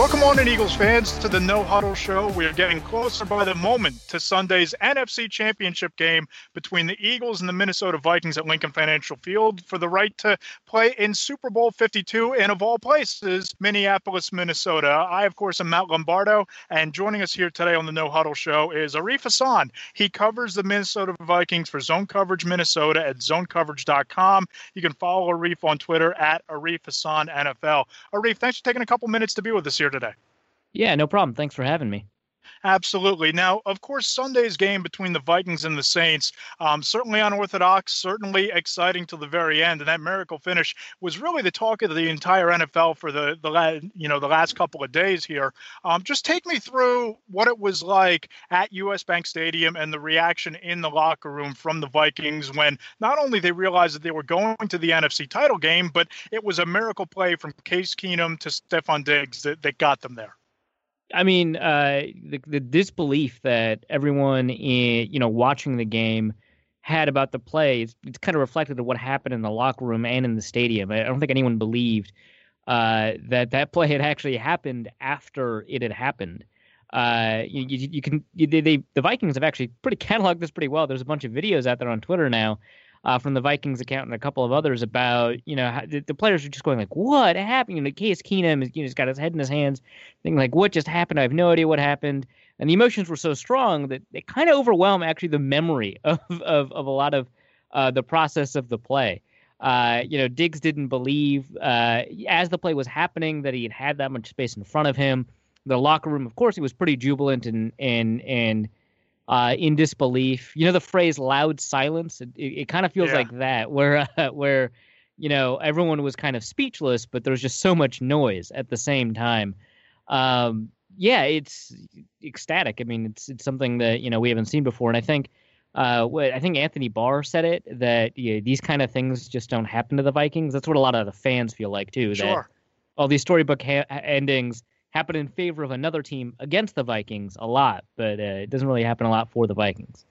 Welcome on in, Eagles fans, to the No Huddle Show. We are getting closer by the moment to Sunday's NFC Championship game between the Eagles and the Minnesota Vikings at Lincoln Financial Field for the right to play in Super Bowl 52 and, of all places, Minneapolis, Minnesota. I, of course, am Matt Lombardo, and joining us here today on the No Huddle Show is Arif Hasan. He covers the Minnesota Vikings for Zone Coverage Minnesota at zonecoverage.com. You can follow Arif on Twitter at Arif Hasan NFL. Arif, thanks for taking a couple minutes to be with us here today. Yeah, no problem. Thanks for having me. Absolutely. Now, of course, Sunday's game between the Vikings and the Saints, um, certainly unorthodox, certainly exciting to the very end, and that miracle finish was really the talk of the entire NFL for the the you know the last couple of days here. Um, just take me through what it was like at U.S. Bank Stadium and the reaction in the locker room from the Vikings when not only they realized that they were going to the NFC title game, but it was a miracle play from Case Keenum to Stefon Diggs that, that got them there. I mean, uh, the the disbelief that everyone in you know watching the game had about the play it's, it's kind of reflected of what happened in the locker room and in the stadium. I don't think anyone believed uh, that that play had actually happened after it had happened. Uh, you, you, you can you, they, the Vikings have actually pretty cataloged this pretty well. There's a bunch of videos out there on Twitter now uh, from the Vikings account and a couple of others about you know how, the, the, players are just going like what happened? You know, Case Keenum is you know he's got his head in his hands, thinking like what just happened? I have no idea what happened. And the emotions were so strong that they kind of overwhelm actually the memory of of, of a lot of uh, the process of the play. Uh, you know, Diggs didn't believe uh, as the play was happening that he had had that much space in front of him. The locker room, of course, he was pretty jubilant and and and uh, in disbelief. You know the phrase "loud silence." It, it, it kind of feels yeah. like that, where uh, where you know everyone was kind of speechless, but there was just so much noise at the same time. Um, yeah, it's ecstatic. I mean, it's it's something that you know we haven't seen before, and I think. Uh, I think Anthony Barr said it that these kind of things just don't happen to the Vikings. That's what a lot of the fans feel like too. Sure. That all these storybook ha- endings happen in favor of another team against the Vikings a lot, but uh, it doesn't really happen a lot for the Vikings.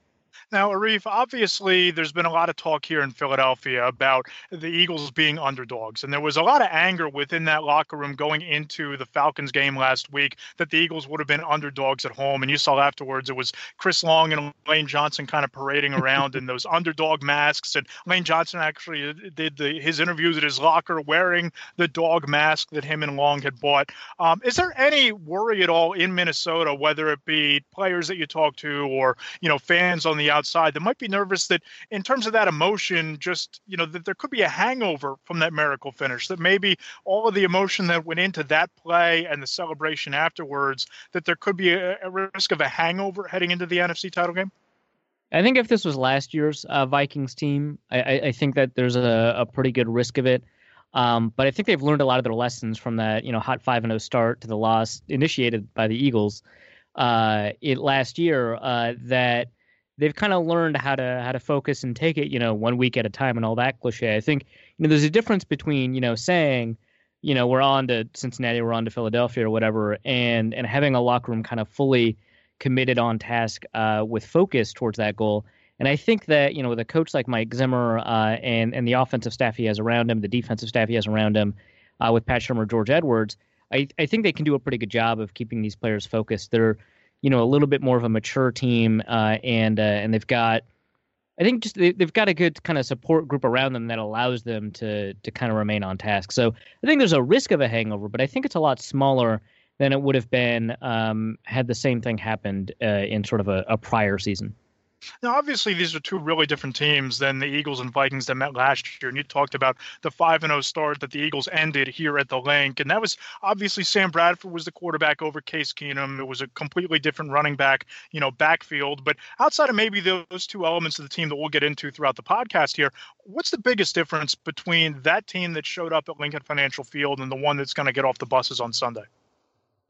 Now, Arif, obviously, there's been a lot of talk here in Philadelphia about the Eagles being underdogs. And there was a lot of anger within that locker room going into the Falcons game last week that the Eagles would have been underdogs at home. And you saw afterwards it was Chris Long and Lane Johnson kind of parading around in those underdog masks. And Lane Johnson actually did the, his interviews at his locker wearing the dog mask that him and Long had bought. Um, is there any worry at all in Minnesota, whether it be players that you talk to or, you know, fans on the outside? that might be nervous that in terms of that emotion, just, you know, that there could be a hangover from that miracle finish, that maybe all of the emotion that went into that play and the celebration afterwards, that there could be a, a risk of a hangover heading into the NFC title game? I think if this was last year's uh, Vikings team, I, I, think that there's a, a, pretty good risk of it. Um, but I think they've learned a lot of their lessons from that, you know, hot five and zero oh start to the loss initiated by the Eagles uh, it last year. Uh, that they've kind of learned how to how to focus and take it, you know, one week at a time and all that cliche. I think you know there's a difference between you know saying, you know, we're on to Cincinnati, we're on to Philadelphia or whatever, and and having a locker room kind of fully committed on task uh, with focus towards that goal. And I think that you know with a coach like Mike Zimmer uh, and and the offensive staff he has around him, the defensive staff he has around him, uh, with Pat Shurmur, George Edwards, I I think they can do a pretty good job of keeping these players focused. They're you know a little bit more of a mature team, uh, and uh, and they've got. I think just they, have got a good kind of support group around them that allows them to to kind of remain on task. So I think there's a risk of a hangover, but I think it's a lot smaller than it would have been um, had the same thing happened uh, in sort of a, a prior season. Now, obviously, these are two really different teams than the Eagles and Vikings that met last year. And you talked about the 5 0 start that the Eagles ended here at the Linc. And that was obviously Sam Bradford was the quarterback over Case Keenum. It was a completely different running back, you know, backfield. But outside of maybe those two elements of the team that we'll get into throughout the podcast here, what's the biggest difference between that team that showed up at Lincoln Financial Field and the one that's going to get off the buses on Sunday?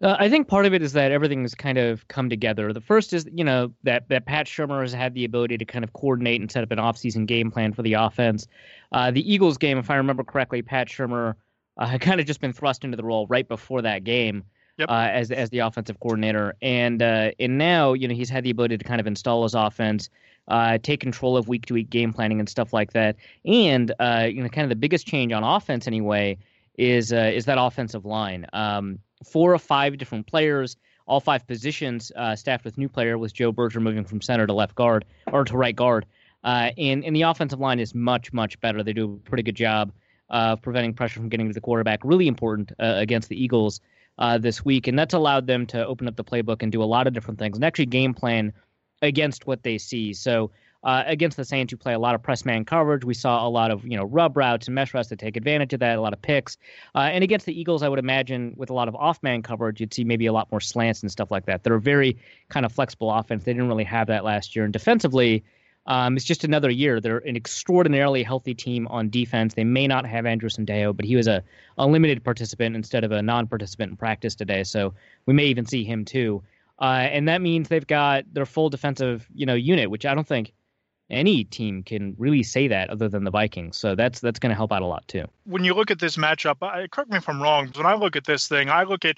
Uh, I think part of it is that everything's kind of come together. The first is, you know, that that Pat Shurmur has had the ability to kind of coordinate and set up an offseason game plan for the offense. Uh, the Eagles game, if I remember correctly, Pat Shurmur uh, had kind of just been thrust into the role right before that game yep. Uh, as as the offensive coordinator, and uh, and now you know he's had the ability to kind of install his offense. Uh, take control of week to week game planning and stuff like that, and you know, kind of the biggest change on offense anyway is is that offensive line. Um, four or five different players, all five positions uh, staffed with new player, with Joe Berger moving from center to left guard or to right guard. Uh, and, and the offensive line is much, much better. They do a pretty good job of preventing pressure from getting to the quarterback. Really important uh, against the Eagles uh, this week. And that's allowed them to open up the playbook and do a lot of different things and actually game plan against what they see. So uh, against the Saints, who play a lot of press man coverage, we saw a lot of you know rub routes and mesh routes to take advantage of that. A lot of picks, uh, and against the Eagles, I would imagine with a lot of off man coverage, you'd see maybe a lot more slants and stuff like that. They're a very kind of flexible offense. They didn't really have that last year, and defensively. Um, it's just another year. They're an extraordinarily healthy team on defense. They may not have Andrew Sendejo, but he was a, a limited participant instead of a non-participant in practice today. So we may even see him too. Uh, and that means they've got their full defensive, you know, unit, which I don't think any team can really say that other than the Vikings. So that's that's going to help out a lot too. When you look at this matchup, I, correct me if I'm wrong. When I look at this thing, I look at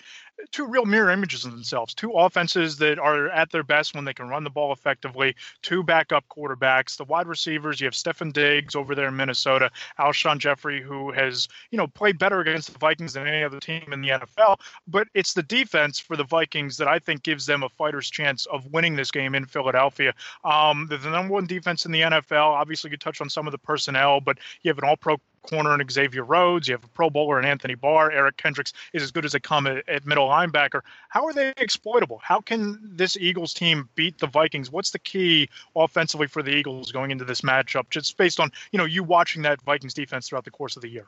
two real mirror images of themselves. Two offenses that are at their best when they can run the ball effectively. Two backup quarterbacks. The wide receivers, you have Stefon Diggs over there in Minnesota, Alshon Jeffery who has you know played better against the Vikings than any other team in the NFL. But it's the defense for the Vikings that I think gives them a fighter's chance of winning this game in Philadelphia. Um, the number one defense in the NFL. Obviously, you touch on some of the personnel, but you have an All-Pro corner in Xavier Rhodes. You have a Pro Bowler in Anthony Barr. Eric Kendricks is as good as they come at, at, middle linebacker. How are they exploitable? How can this Eagles team beat the Vikings? What's the key offensively for the Eagles going into this matchup? Just based on you know you watching that Vikings defense throughout the course of the year.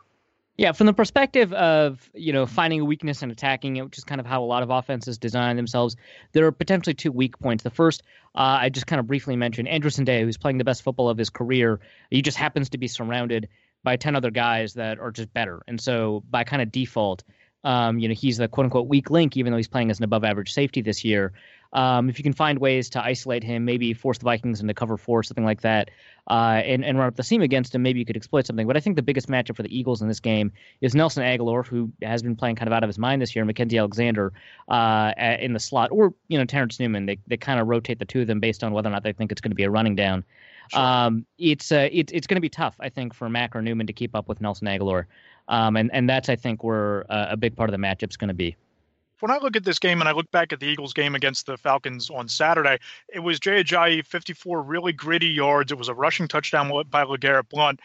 Yeah, from the perspective of you know finding a weakness and attacking it, which is kind of how a lot of offenses design themselves, there are potentially two weak points. The first, uh, I just kind of briefly mentioned, Andrew Day, who's playing the best football of his career. He just happens to be surrounded by ten other guys that are just better, and so by kind of default, um, you know, he's the quote unquote weak link, even though he's playing as an above average safety this year. Um, if you can find ways to isolate him, maybe force the Vikings into cover four, something like that, uh, and, and run up the seam against him, maybe you could exploit something. But I think the biggest matchup for the Eagles in this game is Nelson Agholor, who has been playing kind of out of his mind this year, Mackensie Alexander uh, in the slot, or, you know, Terrence Newman. They, they kind of rotate the two of them based on whether or not they think it's going to be a running down. Sure. Um, it's uh, it, it's going to be tough, I think, for Mac or Newman to keep up with Nelson Agholor. Um, and, and that's, I think, where uh, a big part of the matchup is going to be when I look at this game and I look back at the Eagles game against the Falcons on Saturday, it was Jay Ajayi, 54 really gritty yards. It was a rushing touchdown by LeGarrette Blunt.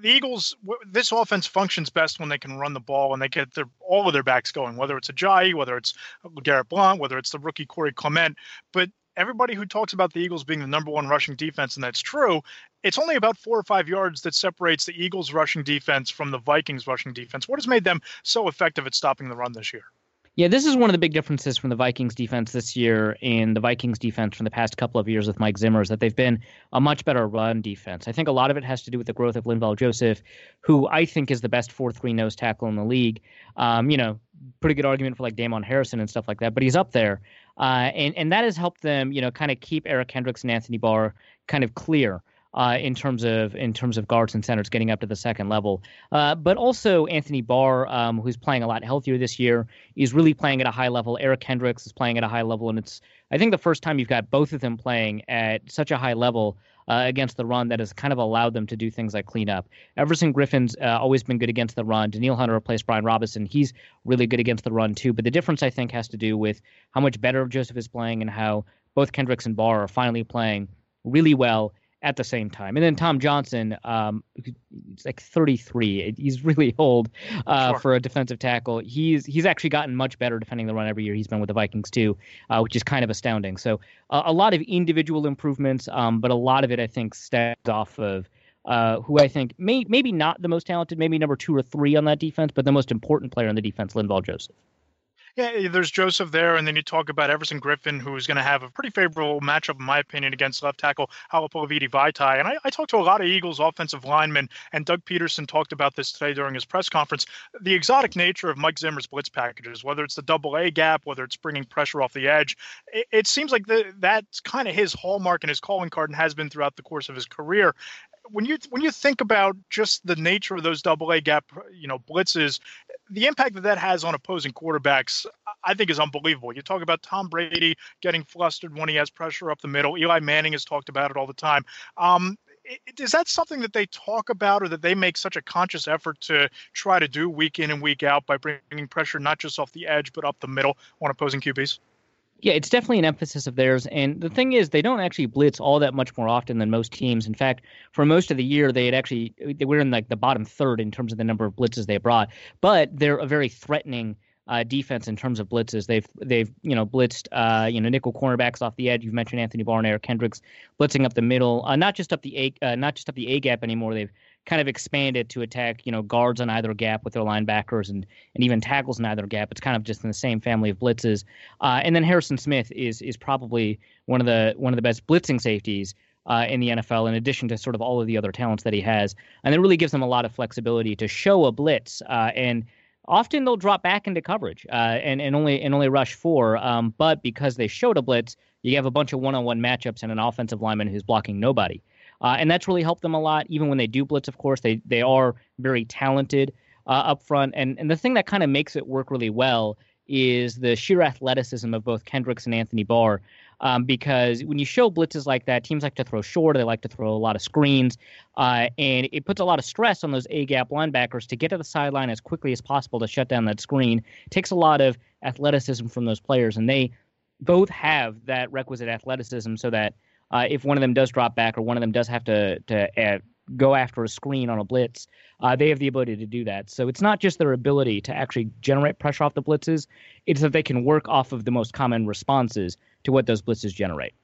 The Eagles, this offense functions best when they can run the ball and they get their all of their backs going, whether it's Ajayi, whether it's LeGarrette Blunt, whether it's the rookie Corey Clement. But everybody who talks about the Eagles being the number one rushing defense, and that's true, it's only about four or five yards that separates the Eagles' rushing defense from the Vikings' rushing defense. What has made them so effective at stopping the run this year? Yeah, this is one of the big differences from the Vikings defense this year and the Vikings defense from the past couple of years with Mike Zimmer is that they've been a much better run defense. I think a lot of it has to do with the growth of Linval Joseph, who I think is the best 4 3 nose tackle in the league. Um, you know, pretty good argument for like Damon Harrison and stuff like that, but he's up there. Uh, and, and that has helped them, you know, kind of keep Eric Kendricks and Anthony Barr kind of clear uh, in terms of in terms of guards and centers getting up to the second level. Uh, but also Anthony Barr, um, who's playing a lot healthier this year, is really playing at a high level. Eric Kendricks is playing at a high level, and it's I think the first time you've got both of them playing at such a high level. Uh, against the run that has kind of allowed them to do things like clean up. Everson Griffen's uh, always been good against the run. Danielle Hunter replaced Brian Robison. He's really good against the run too. But the difference I think has to do with how much better Joseph is playing and how both Kendricks and Barr are finally playing really well at the same time. And then Tom Johnson, um, he's like 33. He's really old uh, sure. for a defensive tackle. He's he's actually gotten much better defending the run every year. He's been with the Vikings too, uh, which is kind of astounding. So uh, a lot of individual improvements, um, but a lot of it I think stems off of. Uh, who I think may maybe not the most talented, maybe number two or three on that defense, but the most important player on the defense, Linval Joseph. Yeah, there's Joseph there, and then you talk about Everson Griffen, who's going to have a pretty favorable matchup, in my opinion, against left tackle Halapoulivaati Vaitai. And I, I, talked to a lot of Eagles offensive linemen, and Doug Pederson talked about this today during his press conference. The exotic nature of Mike Zimmer's blitz packages, whether it's the double A gap, whether it's bringing pressure off the edge, it, it seems like the, that's kind of his hallmark and his calling card, and has been throughout the course of his career when you when you think about just the nature of those double A gap, you know, blitzes, the impact that that has on opposing quarterbacks, I think, is unbelievable. You talk about Tom Brady getting flustered when he has pressure up the middle. Eli Manning has talked about it all the time. Um, is that something that they talk about or that they make such a conscious effort to try to do week in and week out by bringing pressure not just off the edge but up the middle on opposing QBs? Yeah, it's definitely an emphasis of theirs. And the thing is, they don't actually blitz all that much more often than most teams. In fact, for most of the year, they had actually they were in like the bottom third in terms of the number of blitzes they brought. But they're a very threatening uh, defense in terms of blitzes. They've they've you know blitzed uh, you know nickel cornerbacks off the edge. You've mentioned Anthony Barr and Eric Kendricks blitzing up the middle. Uh, not just up the a uh, not just up the a gap anymore. They've kind of expanded to attack, you know, guards on either gap with their linebackers and and even tackles in either gap. It's kind of just in the same family of blitzes. Uh, and then Harrison Smith is is probably one of the one of the best blitzing safeties. Uh, in the NFL, in addition to sort of all of the other talents that he has, and it really gives them a lot of flexibility to show a blitz. Uh, and often they'll drop back into coverage uh, and and only and only rush four. Um, but because they showed a blitz, you have a bunch of one-on-one matchups and an offensive lineman who's blocking nobody. Uh, and that's really helped them a lot. Even when they do blitz, of course, they they are very talented uh, up front. And and the thing that kind of makes it work really well is the sheer athleticism of both Kendricks and Anthony Barr. Um, because when you show blitzes like that, teams like to throw short, they like to throw a lot of screens, uh, and it puts a lot of stress on those A gap linebackers to get to the sideline as quickly as possible to shut down that screen. It takes a lot of athleticism from those players, and they both have that requisite athleticism so that uh, if one of them does drop back or one of them does have to to uh, go after a screen on a blitz, uh, they have the ability to do that. So it's not just their ability to actually generate pressure off the blitzes; it's that they can work off of the most common responses to what those blitzes generate.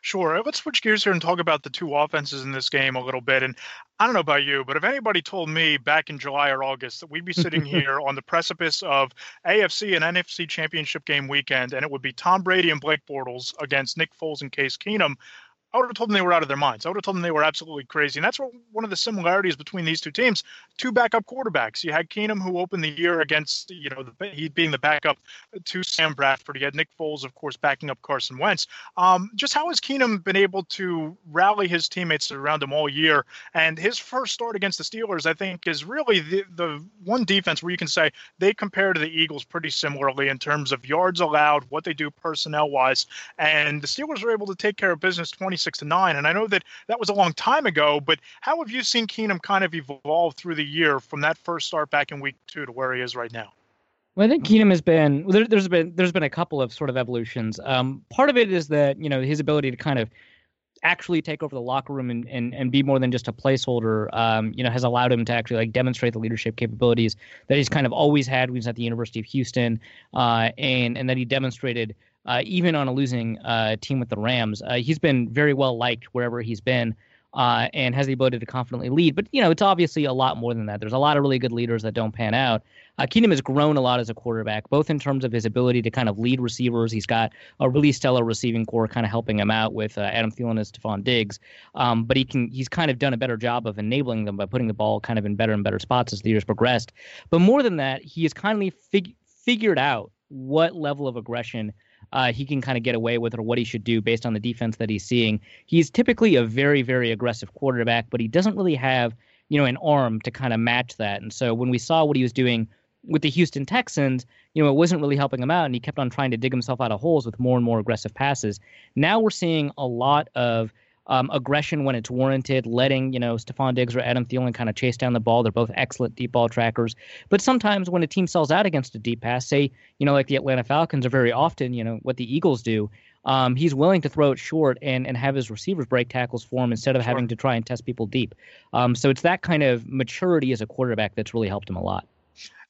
Sure. Let's switch gears here and talk about the two offenses in this game a little bit. And I don't know about you, but if anybody told me back in July or August that we'd be sitting here on the precipice of AFC and NFC championship game weekend and it would be Tom Brady and Blake Bortles against Nick Foles and Case Keenum, I would have told them they were out of their minds. I would have told them they were absolutely crazy. And that's what, one of the similarities between these two teams. Two backup quarterbacks. You had Keenum, who opened the year against, you know, the, he being the backup to Sam Bradford. You had Nick Foles, of course, backing up Carson Wentz. Um, just how has Keenum been able to rally his teammates around him all year? And his first start against the Steelers, I think, is really the, the one defense where you can say they compare to the Eagles pretty similarly in terms of yards allowed, what they do personnel wise. And the Steelers were able to take care of business 20 six to nine. And I know that that was a long time ago, but how have you seen Keenum kind of evolve through the year from that first start back in week two to where he is right now? Well, I think Keenum has been there, has been there's been a couple of sort of evolutions. Um, part of it is that you know his ability to kind of actually take over the locker room and, and, and be more than just a placeholder, um, you know, has allowed him to actually like demonstrate the leadership capabilities that he's kind of always had when he was at the University of Houston, uh, and and that he demonstrated uh, even on a losing uh, team with the Rams. Uh, he's been very well liked wherever he's been. Uh, and has the ability to confidently lead. But you know, it's obviously a lot more than that. There's a lot of really good leaders that don't pan out. Uh, Keenum has grown a lot as a quarterback, both in terms of his ability to kind of lead receivers. He's got a really stellar receiving corps, kind of helping him out with uh, Adam Thielen and Stefon Diggs. Um, but he can he's kind of done a better job of enabling them by putting the ball kind of in better and better spots as the years progressed. But more than that, he has kindly fig- figured out what level of aggression uh, he can kind of get away with or what he should do based on the defense that he's seeing. He's typically a very, very aggressive quarterback, but he doesn't really have, you know, an arm to kind of match that. And so when we saw what he was doing with the Houston Texans, you know, it wasn't really helping him out, and he kept on trying to dig himself out of holes with more and more aggressive passes. Now we're seeing a lot of um, aggression when it's warranted, letting you know Stefon Diggs or Adam Thielen kind of chase down the ball. They're both excellent deep ball trackers. But sometimes when a team sells out against a deep pass, say you know like the Atlanta Falcons, or very often you know what the Eagles do, um, he's willing to throw it short and, and have his receivers break tackles for him instead of sure. having to try and test people deep. Um, so it's that kind of maturity as a quarterback that's really helped him a lot.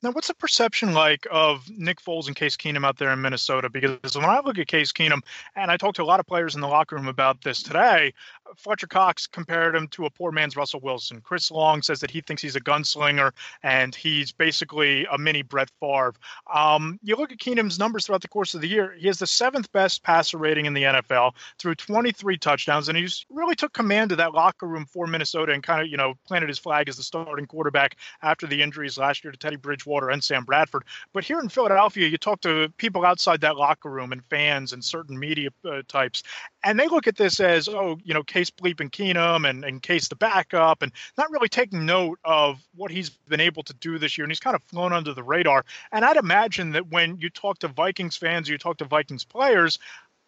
Now, what's the perception like of Nick Foles and Case Keenum out there in Minnesota? Because when I look at Case Keenum, and I talked to a lot of players in the locker room about this today, Fletcher Cox compared him to a poor man's Russell Wilson. Chris Long says that he thinks he's a gunslinger and he's basically a mini Brett Favre. Um, you look at Keenum's numbers throughout the course of the year, he has the seventh best passer rating in the NFL through 23 touchdowns, and he's really took command of that locker room for Minnesota and kind of, you know, planted his flag as the starting quarterback after the injuries last year to Teddy Bridgewater And Sam Bradford. But here in Philadelphia, you talk to people outside that locker room and fans and certain media uh, types, and they look at this as, oh, you know, Case Bleep and Keenum and, and Case the backup, and not really taking note of what he's been able to do this year. And he's kind of flown under the radar. And I'd imagine that when you talk to Vikings fans, you talk to Vikings players,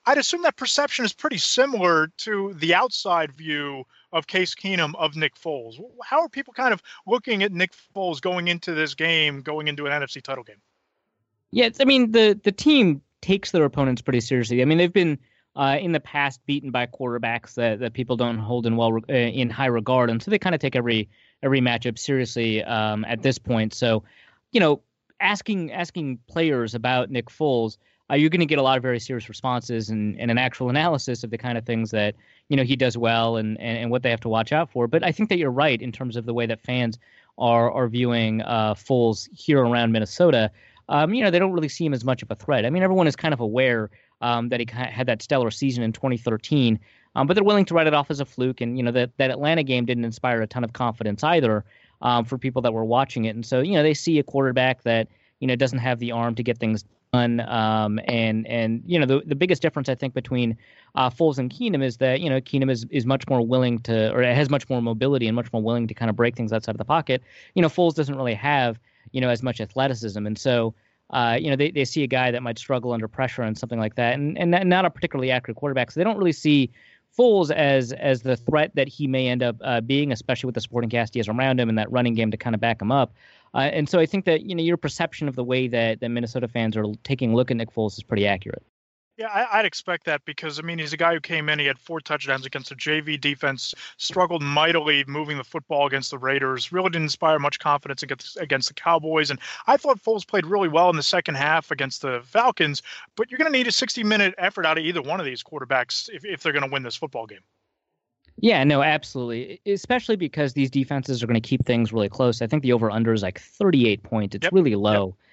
I'd assume that perception is pretty similar to the outside view of Case Keenum of Nick Foles. How are people kind of looking at Nick Foles going into this game, going into an NFC title game? Yeah, I mean the the team takes their opponents pretty seriously. I mean they've been uh, in the past beaten by quarterbacks that, that people don't hold in well uh, in high regard, and so they kind of take every every matchup seriously um, at this point. So, you know, asking asking players about Nick Foles uh, you're going to get a lot of very serious responses and, and an actual analysis of the kind of things that you know he does well and, and, and what they have to watch out for. But I think that you're right in terms of the way that fans are are viewing uh, Foles here around Minnesota. Um, you know, they don't really see him as much of a threat. I mean, everyone is kind of aware um, that he had that stellar season in 2013, um, but they're willing to write it off as a fluke. And you know, that that Atlanta game didn't inspire a ton of confidence either um, for people that were watching it. And so, you know, they see a quarterback that you know doesn't have the arm to get things um, and and you know the the biggest difference I think between uh, Foles and Keenum is that you know Keenum is is much more willing to or has much more mobility and much more willing to kind of break things outside of the pocket. You know Foles doesn't really have you know as much athleticism, and so uh, you know they, they see a guy that might struggle under pressure and something like that, and and not a particularly accurate quarterback, so they don't really see Foles as as the threat that he may end up uh, being, especially with the supporting cast he has around him and that running game to kind of back him up. Uh, and so I think that you know your perception of the way that, that Minnesota fans are taking a look at Nick Foles is pretty accurate. Yeah, I, would expect that because I mean he's a guy who came in. He had four touchdowns against the JV defense. Struggled mightily moving the football against the Raiders. Really didn't inspire much confidence against against the Cowboys. And I thought Foles played really well in the second half against the Falcons. But you're going to need a 60 minute effort out of either one of these quarterbacks if, if they're going to win this football game. Yeah, no, absolutely. Especially because these defenses are going to keep things really close. I think the over under is like 38 points. It's yep. really low. Yep.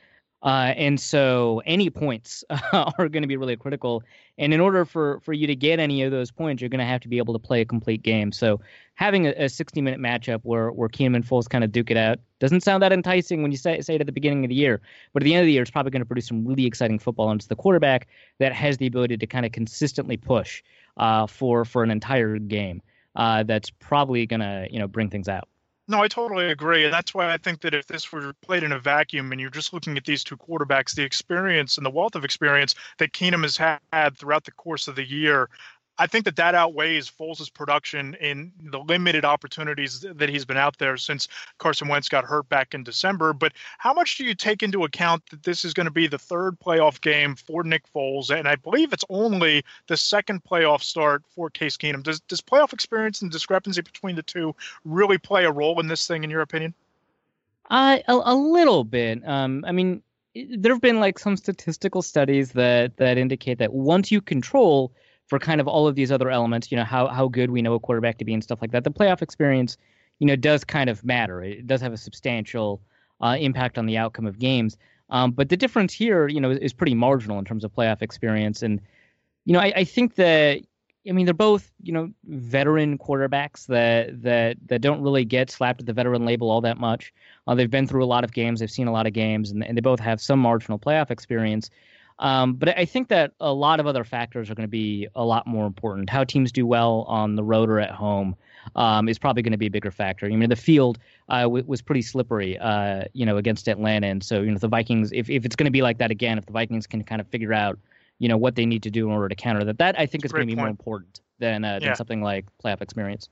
Uh, and so any points are going to be really critical. And in order for, for you to get any of those points, you're going to have to be able to play a complete game. So having a, a 60 minute matchup where, where Keenum and Foles kind of duke it out doesn't sound that enticing when you say, say it at the beginning of the year. But at the end of the year, it's probably going to produce some really exciting football. And it's the quarterback that has the ability to kind of consistently push uh, for, for an entire game uh, that's probably going to you know bring things out. No, I totally agree. And that's why I think that if this were played in a vacuum and you're just looking at these two quarterbacks, the experience and the wealth of experience that Keenum has had throughout the course of the year, I think that that outweighs Foles' production in the limited opportunities that he's been out there since Carson Wentz got hurt back in December. But how much do you take into account that this is going to be the third playoff game for Nick Foles, and I believe it's only the second playoff start for Case Keenum? Does does playoff experience and discrepancy between the two really play a role in this thing, in your opinion? Uh, a, a little bit. Um, I mean, there have been like some statistical studies that that indicate that once you control for kind of all of these other elements, you know, how how good we know a quarterback to be and stuff like that. The playoff experience, you know, does kind of matter. It does have a substantial uh, impact on the outcome of games. Um, but the difference here, you know, is, is, pretty marginal in terms of playoff experience. And you know, I, I think that I mean they're both you know veteran quarterbacks that that that don't really get slapped with the veteran label all that much. Uh, they've been through a lot of games, they've seen a lot of games, and, and they both have some marginal playoff experience. Um, but I think that a lot of other factors are going to be a lot more important. How teams do well on the road or at home um, is probably going to be a bigger factor. I mean, the field uh, w- was pretty slippery, uh, you know, against Atlanta, and so you know the Vikings. If if it's going to be like that again, if the Vikings can kind of figure out, you know, what they need to do in order to counter that, that I think is going to be point. more important than uh, than yeah. something like playoff experience.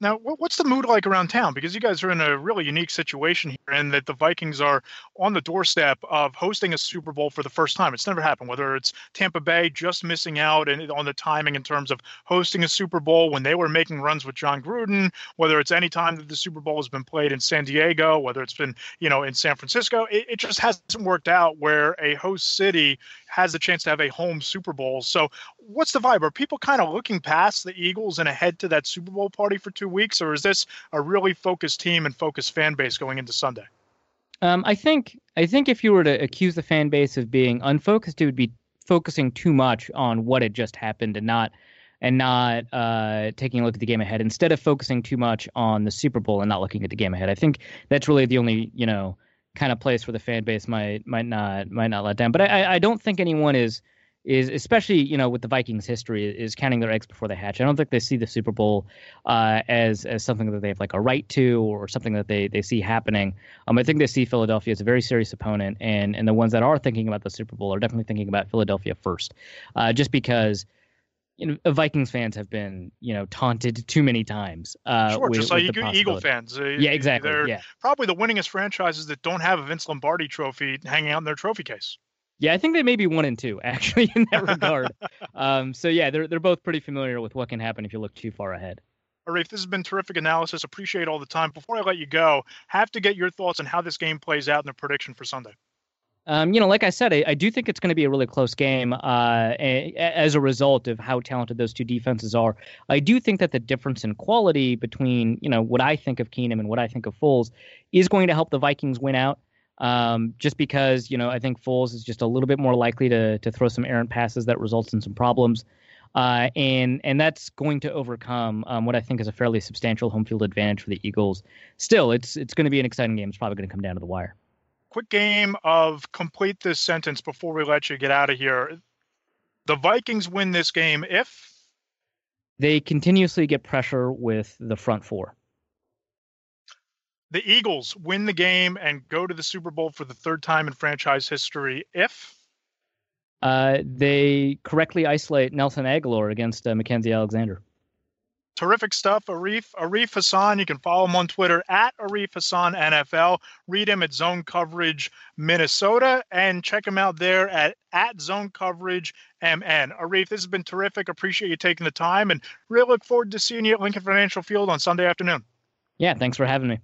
Now, what's the mood like around town? Because you guys are in a really unique situation here, and that the Vikings are on the doorstep of hosting a Super Bowl for the first time. It's never happened. Whether it's Tampa Bay just missing out and on the timing in terms of hosting a Super Bowl when they were making runs with Jon Gruden, whether it's any time that the Super Bowl has been played in San Diego, whether it's been you know in San Francisco, it, it just hasn't worked out where a host city has the chance to have a home Super Bowl. So, what's the vibe? Are people kind of looking past the Eagles and ahead to that Super Bowl party for two weeks, or is this a really focused team and focused fan base going into Sunday? Um, I think I think if you were to accuse the fan base of being unfocused, it would be focusing too much on what had just happened and not and not uh, taking a look at the game ahead instead of focusing too much on the Super Bowl and not looking at the game ahead. I think that's really the only you know kind of place where the fan base might might not might not let down. But I, I don't think anyone is is especially you know with the Vikings history is counting their eggs before they hatch. I don't think they see the Super Bowl uh, as as something that they have like a right to or something that they they see happening. Um, I think they see Philadelphia as a very serious opponent, and and the ones that are thinking about the Super Bowl are definitely thinking about Philadelphia first, uh, just because you know, Vikings fans have been, you know, taunted too many times. Uh, sure, with, just like Eagle fans. yeah, exactly. They're yeah. probably the winningest franchises that don't have a Vince Lombardi trophy hanging out in their trophy case. Yeah, I think they may be one and two actually in that regard. um, so yeah, they're they're both pretty familiar with what can happen if you look too far ahead. Arif, this has been terrific analysis. Appreciate all the time. Before I let you go, have to get your thoughts on how this game plays out in the prediction for Sunday. Um, you know, like I said, I, I do think it's going to be a really close game uh, as a result of how talented those two defenses are. I do think that the difference in quality between, you know, what I think of Keenum and what I think of Foles is going to help the Vikings win out. Um, just because, you know, I think Foles is just a little bit more likely to to throw some errant passes that results in some problems. Uh, and and that's going to overcome um, what I think is a fairly substantial home field advantage for the Eagles. Still, it's it's going to be an exciting game. It's probably going to come down to the wire quick game of complete this sentence before we let you get out of here. The Vikings win this game if they continuously get pressure with the front four. The Eagles win the game and go to the Super Bowl for the third time in franchise history if uh, they correctly isolate Nelson Agholor against uh, Mackensie Alexander terrific stuff. Arif Arif Hasan. You can follow him on Twitter at Arif Hasan NFL. Read him at Zone Coverage Minnesota and check him out there at at Zone Coverage MN. Arif, this has been terrific. Appreciate you taking the time and really look forward to seeing you at Lincoln Financial Field on Sunday afternoon. Yeah, thanks for having me.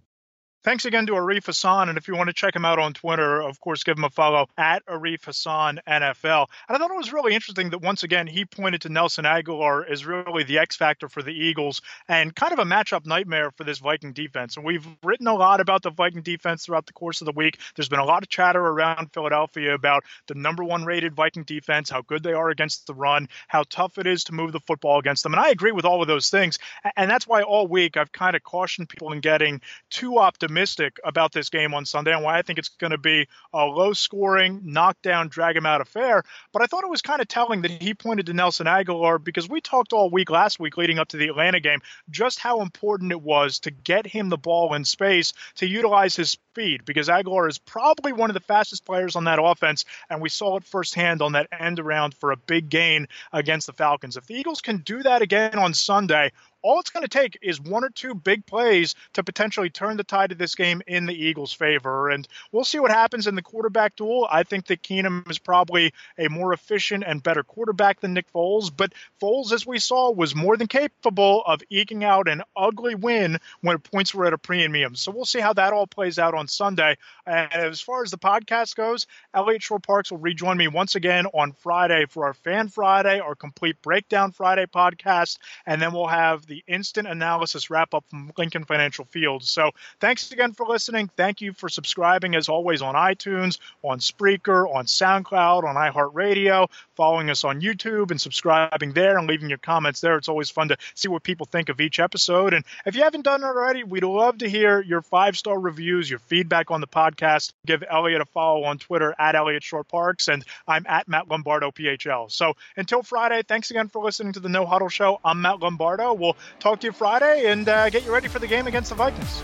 Thanks again to Arif Hasan. And if you want to check him out on Twitter, of course, give him a follow at Arif Hasan NFL. And I thought it was really interesting that once again, he pointed to Nelson Agholor as really the X factor for the Eagles and kind of a matchup nightmare for this Viking defense. And we've written a lot about the Viking defense throughout the course of the week. There's been a lot of chatter around Philadelphia about the number one rated Viking defense, how good they are against the run, how tough it is to move the football against them. And I agree with all of those things. And that's why all week I've kind of cautioned people in getting too optimistic optimistic about this game on Sunday and why I think it's going to be a low scoring, knockdown, drag him out affair. But I thought it was kind of telling that he pointed to Nelson Agholor because we talked all week last week leading up to the Atlanta game just how important it was to get him the ball in space to utilize his speed because Agholor is probably one of the fastest players on that offense. And we saw it firsthand on that end around for a big gain against the Falcons. If the Eagles can do that again on Sunday, all it's going to take is one or two big plays to potentially turn the tide of this game in the Eagles' favor. And we'll see what happens in the quarterback duel. I think that Keenum is probably a more efficient and better quarterback than Nick Foles, but Foles, as we saw, was more than capable of eking out an ugly win when points were at a premium. So we'll see how that all plays out on Sunday. And as far as the podcast goes, Eliot Shorr-Parks will rejoin me once again on Friday for our Fan Friday, our Complete Breakdown Friday podcast, and then we'll have the the instant analysis wrap up from Lincoln Financial Field. So thanks again for listening. Thank you for subscribing, as always, on iTunes, on Spreaker, on SoundCloud, on iHeartRadio, following us on YouTube and subscribing there and leaving your comments there. It's always fun to see what people think of each episode. And if you haven't done it already, we'd love to hear your five star reviews, your feedback on the podcast. Give Eliot a follow on Twitter at Eliot Shorr-Parks, and I'm at Matt Lombardo PHL. So until Friday, thanks again for listening to the No Huddle Show. I'm Matt Lombardo. We'll talk to you Friday and uh, get you ready for the game against the Vikings.